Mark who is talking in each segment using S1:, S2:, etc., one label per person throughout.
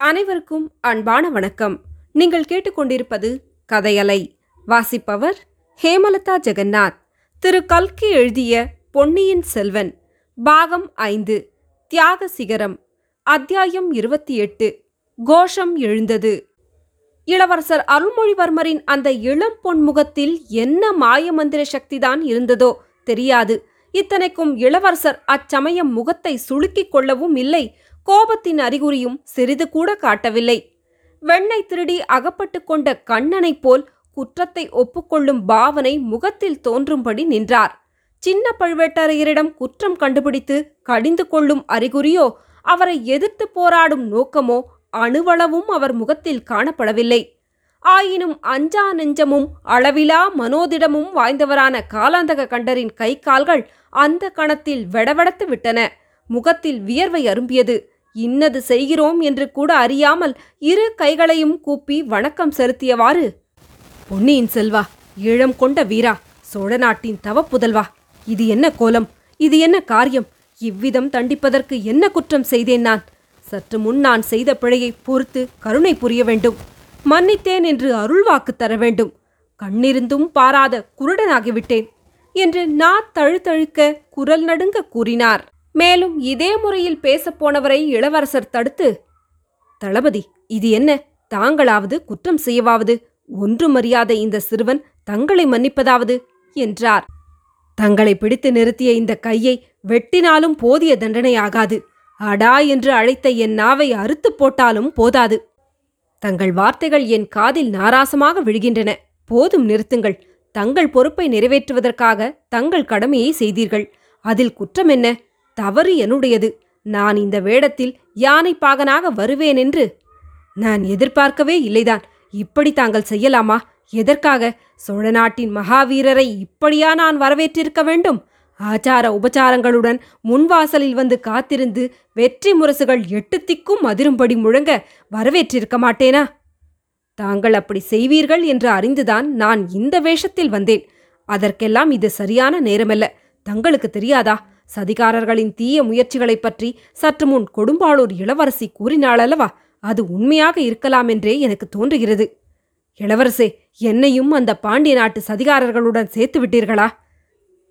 S1: அனைவருக்கும் அன்பான வணக்கம். நீங்கள் கேட்டுக்கொண்டிருப்பது கதையலை. வாசிப்பவர் ஹேமலதா ஜெகநாத். திரு கல்கி எழுதிய பொன்னியின் செல்வன். பாகம் ஐந்து. தியாக சிகரம். அத்தியாயம் இருபத்தி எட்டு கோஷம் எழுந்தது. இளவரசர் அருள்மொழிவர்மரின் அந்த இளம் பொன்முகத்தில் என்ன மாயமந்திர சக்திதான் இருந்ததோ தெரியாது. இத்தனைக்கும் இளவரசர் அச்சமயம் முகத்தை சுளுக்கிக் கொள்ளவும் இல்லை. கோபத்தின் அறிகுறியும் சிறிது கூட காட்டவில்லை. வெண்ணை திருடி அகப்பட்டு கொண்ட கண்ணனைப் போல் குற்றத்தை ஒப்புக்கொள்ளும் பாவனை முகத்தில் தோன்றும்படி நின்றார். சின்ன பழுவேட்டரையரிடம் குற்றம் கண்டுபிடித்து கடிந்து கொள்ளும் அறிகுறியோ அவரை எதிர்த்து போராடும் நோக்கமோ அணுவளவும் அவர் முகத்தில் காணப்படவில்லை. ஆயினும் அஞ்சா நெஞ்சமும் அளவிலா மனோதிடமும் வாய்ந்தவரான காலாந்தக கண்டரின் கை கால்கள் அந்த கணத்தில் வெடவெடத்து விட்டன. முகத்தில் வியர்வை அரும்பியது. இன்னது செய்கிறோம் என்று கூட அறியாமல் இரு கைகளையும் கூப்பி வணக்கம் செலுத்தியவாறு பொன்னியின் செல்வா ஈழம் கொண்ட வீரா சோழ நாட்டின் தவப்புதல்வா இது என்ன கோலம் இது என்ன காரியம் இவ்விதம் தண்டிப்பதற்கு என்ன குற்றம் செய்தேன் நான்? சற்று முன் நான் செய்த பிழையை பொறுத்து கருணை புரிய வேண்டும் மன்னித்தேன் என்று அருள்வாக்கு தர வேண்டும் கண்ணிருந்தும் பாராத குருடனாகிவிட்டேன் என்று நா தழுத்தழுக்க குரல் நடுங்க கூறினார். மேலும் இதே முறையில் பேசப் போனவரை இளவரசர் தடுத்து தளபதி இது என்ன? தாங்களாவது குற்றம் செய்யவாவது? ஒன்றுமறியாத இந்த சிறுவன் தங்களை மன்னிப்பதாவது? என்றார். தங்களை பிடித்து நிறுத்திய இந்த கையை வெட்டினாலும் போதிய தண்டனையாகாது அடா என்று அழைத்த என் நாவை அறுத்துப் போட்டாலும் போதாது. தங்கள் வார்த்தைகள் என் காதில் நாராசமாக விழுகின்றன. போதும் நிறுத்துங்கள். தங்கள் பொறுப்பை நிறைவேற்றுவதற்காக தங்கள் கடமையை செய்தீர்கள். அதில் குற்றம் என்ன? தவறு என்னுடையது. நான் இந்த வேடத்தில் யானை பாகனாக வருவேன் என்று. நான் எதிர்பார்க்கவே இல்லைதான். இப்படி தாங்கள் செய்யலாமா? எதற்காக? சோழ நாட்டின் மகாவீரரை இப்படியா நான் வரவேற்றிருக்க வேண்டும்? ஆச்சார உபச்சாரங்களுடன் முன்வாசலில் வந்து காத்திருந்து வெற்றி முரசுகள் எட்டு திக்கும் அதிரும்படி முழங்க வரவேற்றிருக்க மாட்டேனா? தாங்கள் அப்படி செய்வீர்கள் என்று அறிந்துதான் நான் இந்த வேஷத்தில் வந்தேன். அதற்கெல்லாம் இது சரியான நேரமல்ல. தங்களுக்கு தெரியாதா? சதிகாரர்களின் தீய முயற்சிகளைப் பற்றி சற்று முன் கொடும்பாளூர் இளவரசி கூறினாளல்லவா அது உண்மையாக இருக்கலாம் என்றே எனக்கு தோன்றுகிறது. இளவரசே என்னையும் அந்த பாண்டிய நாட்டு சதிகாரர்களுடன் சேர்த்து விட்டீர்களா?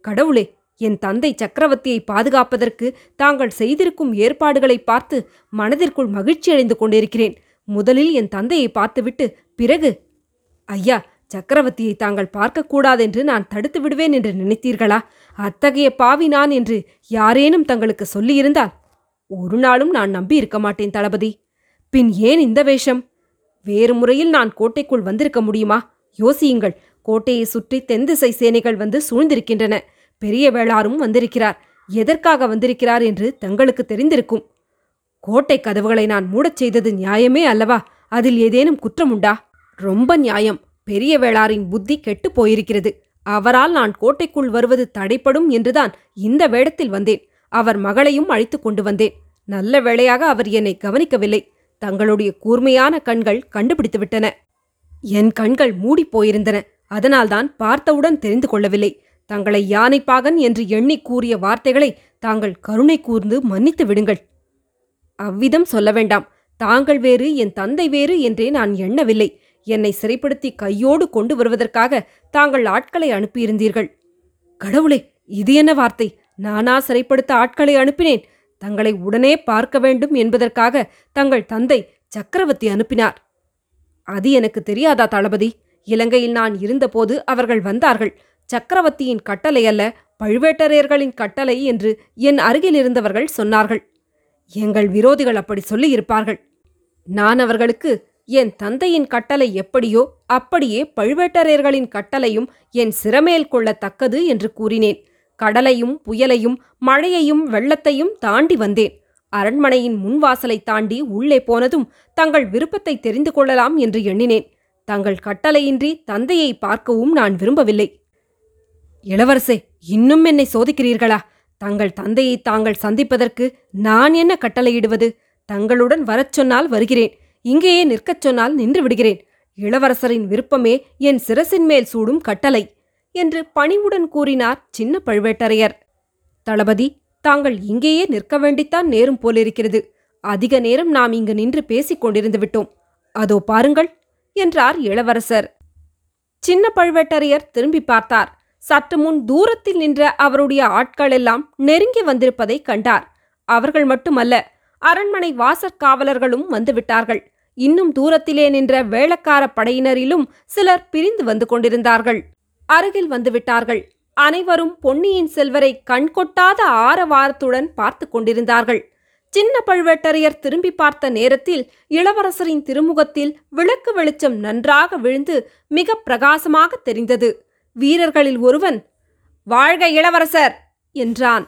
S1: கடவுளே என் தந்தை சக்கரவர்த்தியை பாதுகாப்பதற்கு தாங்கள் செய்திருக்கும் ஏற்பாடுகளை பார்த்து மனதிற்குள் மகிழ்ச்சியடைந்து கொண்டிருக்கிறேன். முதலில் என் தந்தையை பார்த்துவிட்டு பிறகு. ஐயா சக்கரவர்த்தியை தாங்கள் பார்க்கக்கூடாதென்று நான் தடுத்து விடுவேன் என்று நினைத்தீர்களா? அத்தகைய பாவி நான் என்று யாரேனும் தங்களுக்கு சொல்லியிருந்தால் ஒரு நாளும் நான் நம்பி இருக்க மாட்டேன் தளபதி. பின் ஏன் இந்த வேஷம்? வேறு முறையில் நான் கோட்டைக்குள் வந்திருக்க முடியுமா? யோசியுங்கள். கோட்டையை சுற்றி தென்திசை சேனைகள் வந்து சூழ்ந்திருக்கின்றன. பெரிய வேளாரும் வந்திருக்கிறார். எதற்காக வந்திருக்கிறார் என்று தங்களுக்கு தெரிந்திருக்கும். கோட்டை கதவுகளை நான் மூடச் செய்தது நியாயமே அல்லவா? அதில் ஏதேனும் குற்றம் உண்டா ரொம்ப நியாயம். பெரிய வேளாரின் புத்தி கெட்டுப் போயிருக்கிறது. அவரால் நான் கோட்டைக்குள் வருவது தடைப்படும் என்றுதான் இந்த வேடத்தில் வந்தேன். அவர் மகளையும் அழைத்து கொண்டு வந்தேன். நல்ல வேளையாக அவர் என்னை கவனிக்கவில்லை. தங்களுடைய கூர்மையான கண்கள் கண்டுபிடித்துவிட்டன என் கண்கள் மூடிப் போயிருந்தன. அதனால்தான் பார்த்தவுடன் தெரிந்து கொள்ளவில்லை. தங்களை யானைப்பாகன் என்று எண்ணி கூறிய வார்த்தைகளை தாங்கள் கருணை கூர்ந்து மன்னித்து விடுங்கள். அவ்விதம் சொல்ல வேண்டாம். தாங்கள் வேறு என் தந்தை வேறு என்றே நான் எண்ணவில்லை. என்னை சிறைப்படுத்தி கையோடு கொண்டு வருவதற்காக தாங்கள் ஆட்களை அனுப்பியிருந்தீர்கள். கடவுளே இது என்ன வார்த்தை? நானா சிறைப்படுத்த ஆட்களை அனுப்பினேன்? தங்களை உடனே பார்க்க வேண்டும் என்பதற்காக தங்கள் தந்தை சக்கரவர்த்தி அனுப்பினார். அது எனக்கு தெரியாதா தளபதி? இலங்கையில் நான் இருந்தபோது அவர்கள் வந்தார்கள். சக்கரவர்த்தியின் கட்டளை அல்ல பழுவேட்டரையர்களின் கட்டளை என்று என் அருகில் இருந்தவர்கள் சொன்னார்கள். எங்கள் விரோதிகள் அப்படி சொல்லியிருப்பார்கள். நான் அவர்களுக்கு என் தந்தையின் கட்டளை எப்படியோ அப்படியே பழுவேட்டரையர்களின் கட்டளையும் என் சிறமேல் கொள்ளத்தக்கது என்று கூறினேன். கடலையும் புயலையும் மழையையும் வெள்ளத்தையும் தாண்டி வந்தேன். அரண்மனையின் முன்வாசலை தாண்டி உள்ளே போனதும் தங்கள் விருப்பத்தை தெரிந்து கொள்ளலாம் என்று எண்ணினேன். தங்கள் கட்டளையின்றி தந்தையை பார்க்கவும் நான் விரும்பவில்லை. இளவரசே இன்னும் என்னை சோதிக்கிறீர்களா? தங்கள் தந்தையை தாங்கள் சந்திப்பதற்கு நான் என்ன கட்டளையிடுவது? தங்களுடன் வரச் சொன்னால் வருகிறேன். இங்கேயே நிற்கச் சொன்னால் நின்று விடுகிறேன் இளவரசரின் விருப்பமே என் சிரசின் மேல் சூடும் கட்டளை என்று பணிவுடன் கூறினார் சின்ன பழுவேட்டரையர். தளபதி தாங்கள் இங்கேயே நிற்க வேண்டித்தான் நேரும் போலிருக்கிறது. அதிக நேரம் நாம் இங்கு நின்று பேசிக் கொண்டிருந்து விட்டோம். அதோ பாருங்கள் என்றார் இளவரசர். சின்ன பழுவேட்டரையர் திரும்பி பார்த்தார். சற்று முன் தூரத்தில் நின்ற அவருடைய ஆட்கள் எல்லாம் நெருங்கி வந்திருப்பதைக் கண்டார். அவர்கள் மட்டுமல்ல அரண்மனை வாசற்காவலர்களும் வந்துவிட்டார்கள் இன்னும் தூரத்திலே நின்ற வேளக்கார படையினரிலும் சிலர் பிரிந்து வந்து கொண்டிருந்தார்கள். அருகில் வந்துவிட்டார்கள். அனைவரும் பொன்னியின் செல்வரை கண்கொட்டாத ஆரவாரத்துடன் பார்த்து கொண்டிருந்தார்கள். சின்ன பழுவேட்டரையர் திரும்பி பார்த்த நேரத்தில் இளவரசரின் திருமுகத்தில் விளக்கு வெளிச்சம் நன்றாக விழுந்து மிக பிரகாசமாக தெரிந்தது. வீரர்களில் ஒருவன் வாழ்க இளவரசர்! என்றான்.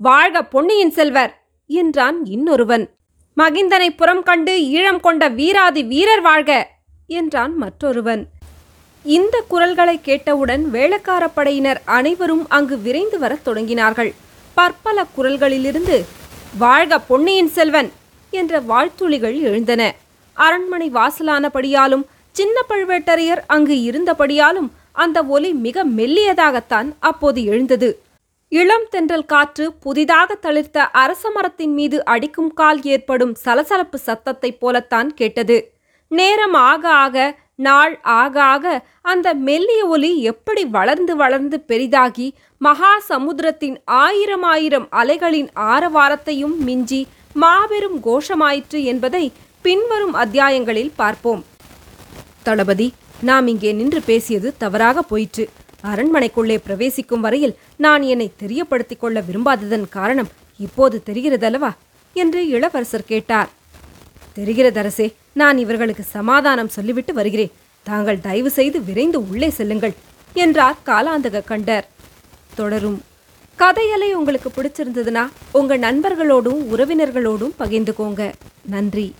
S1: வாழ்க பொன்னியின் செல்வர்! என்றான் இன்னொருவன். மகிந்தனை புறம் கண்டு ஈழம் கொண்ட வீராதி வீரர் வாழ்க! என்றான் மற்றொருவன். இந்த குரல்களை கேட்டவுடன் வேளக்கார படையினர் அனைவரும் அங்கு விரைந்து வரத் தொடங்கினார்கள். பற்பல குரல்களிலிருந்து வாழ்க பொன்னியின் செல்வன்! என்ற வாழ்த்துளிகள் எழுந்தன. அரண்மனை வாசலானபடியாலும் சின்ன பழுவேட்டரையர் அங்கு இருந்தபடியாலும் அந்த ஒலி மிக மெல்லியதாகத்தான் அப்போது எழுந்தது. இளம் தென்றல் காற்று புதிதாக தளிர்த்த அரச மரத்தின் மீது அடிக்கும் கால் ஏற்படும் சலசலப்பு சத்தத்தைப் போலத்தான் கேட்டது. நேரம் ஆக ஆக நாள் ஆக ஆக அந்த மெல்லிய ஒலி எப்படி வளர்ந்து வளர்ந்து பெரிதாகி மகா சமுத்திரத்தின் ஆயிரம் ஆயிரம் அலைகளின் ஆரவாரத்தையும் மிஞ்சி மாபெரும் கோஷமாயிற்று என்பதை பின்வரும் அத்தியாயங்களில் பார்ப்போம். தளபதி நாம் இங்கே நின்று பேசியது தவறாக போயிற்று. அரண்மனைக்குள்ளே பிரவேசிக்கும் வரையில் நான் என்னை தெரியப்படுத்திக் கொள்ள விரும்பாததன் காரணம் இப்போது தெரிகிறதல்லவா? என்று இளவரசர் கேட்டார். தெரிகிறதரசே நான் இவர்களுக்கு சமாதானம் சொல்லிவிட்டு வருகிறேன். தாங்கள் தயவு செய்து விரைந்து உள்ளே செல்லுங்கள் என்றார் காலாந்தக கண்டர். தொடரும். கதையலை உங்களுக்கு பிடிச்சிருந்ததுன்னா உங்கள் நண்பர்களோடும் உறவினர்களோடும் பகிர்ந்துக்கோங்க. நன்றி.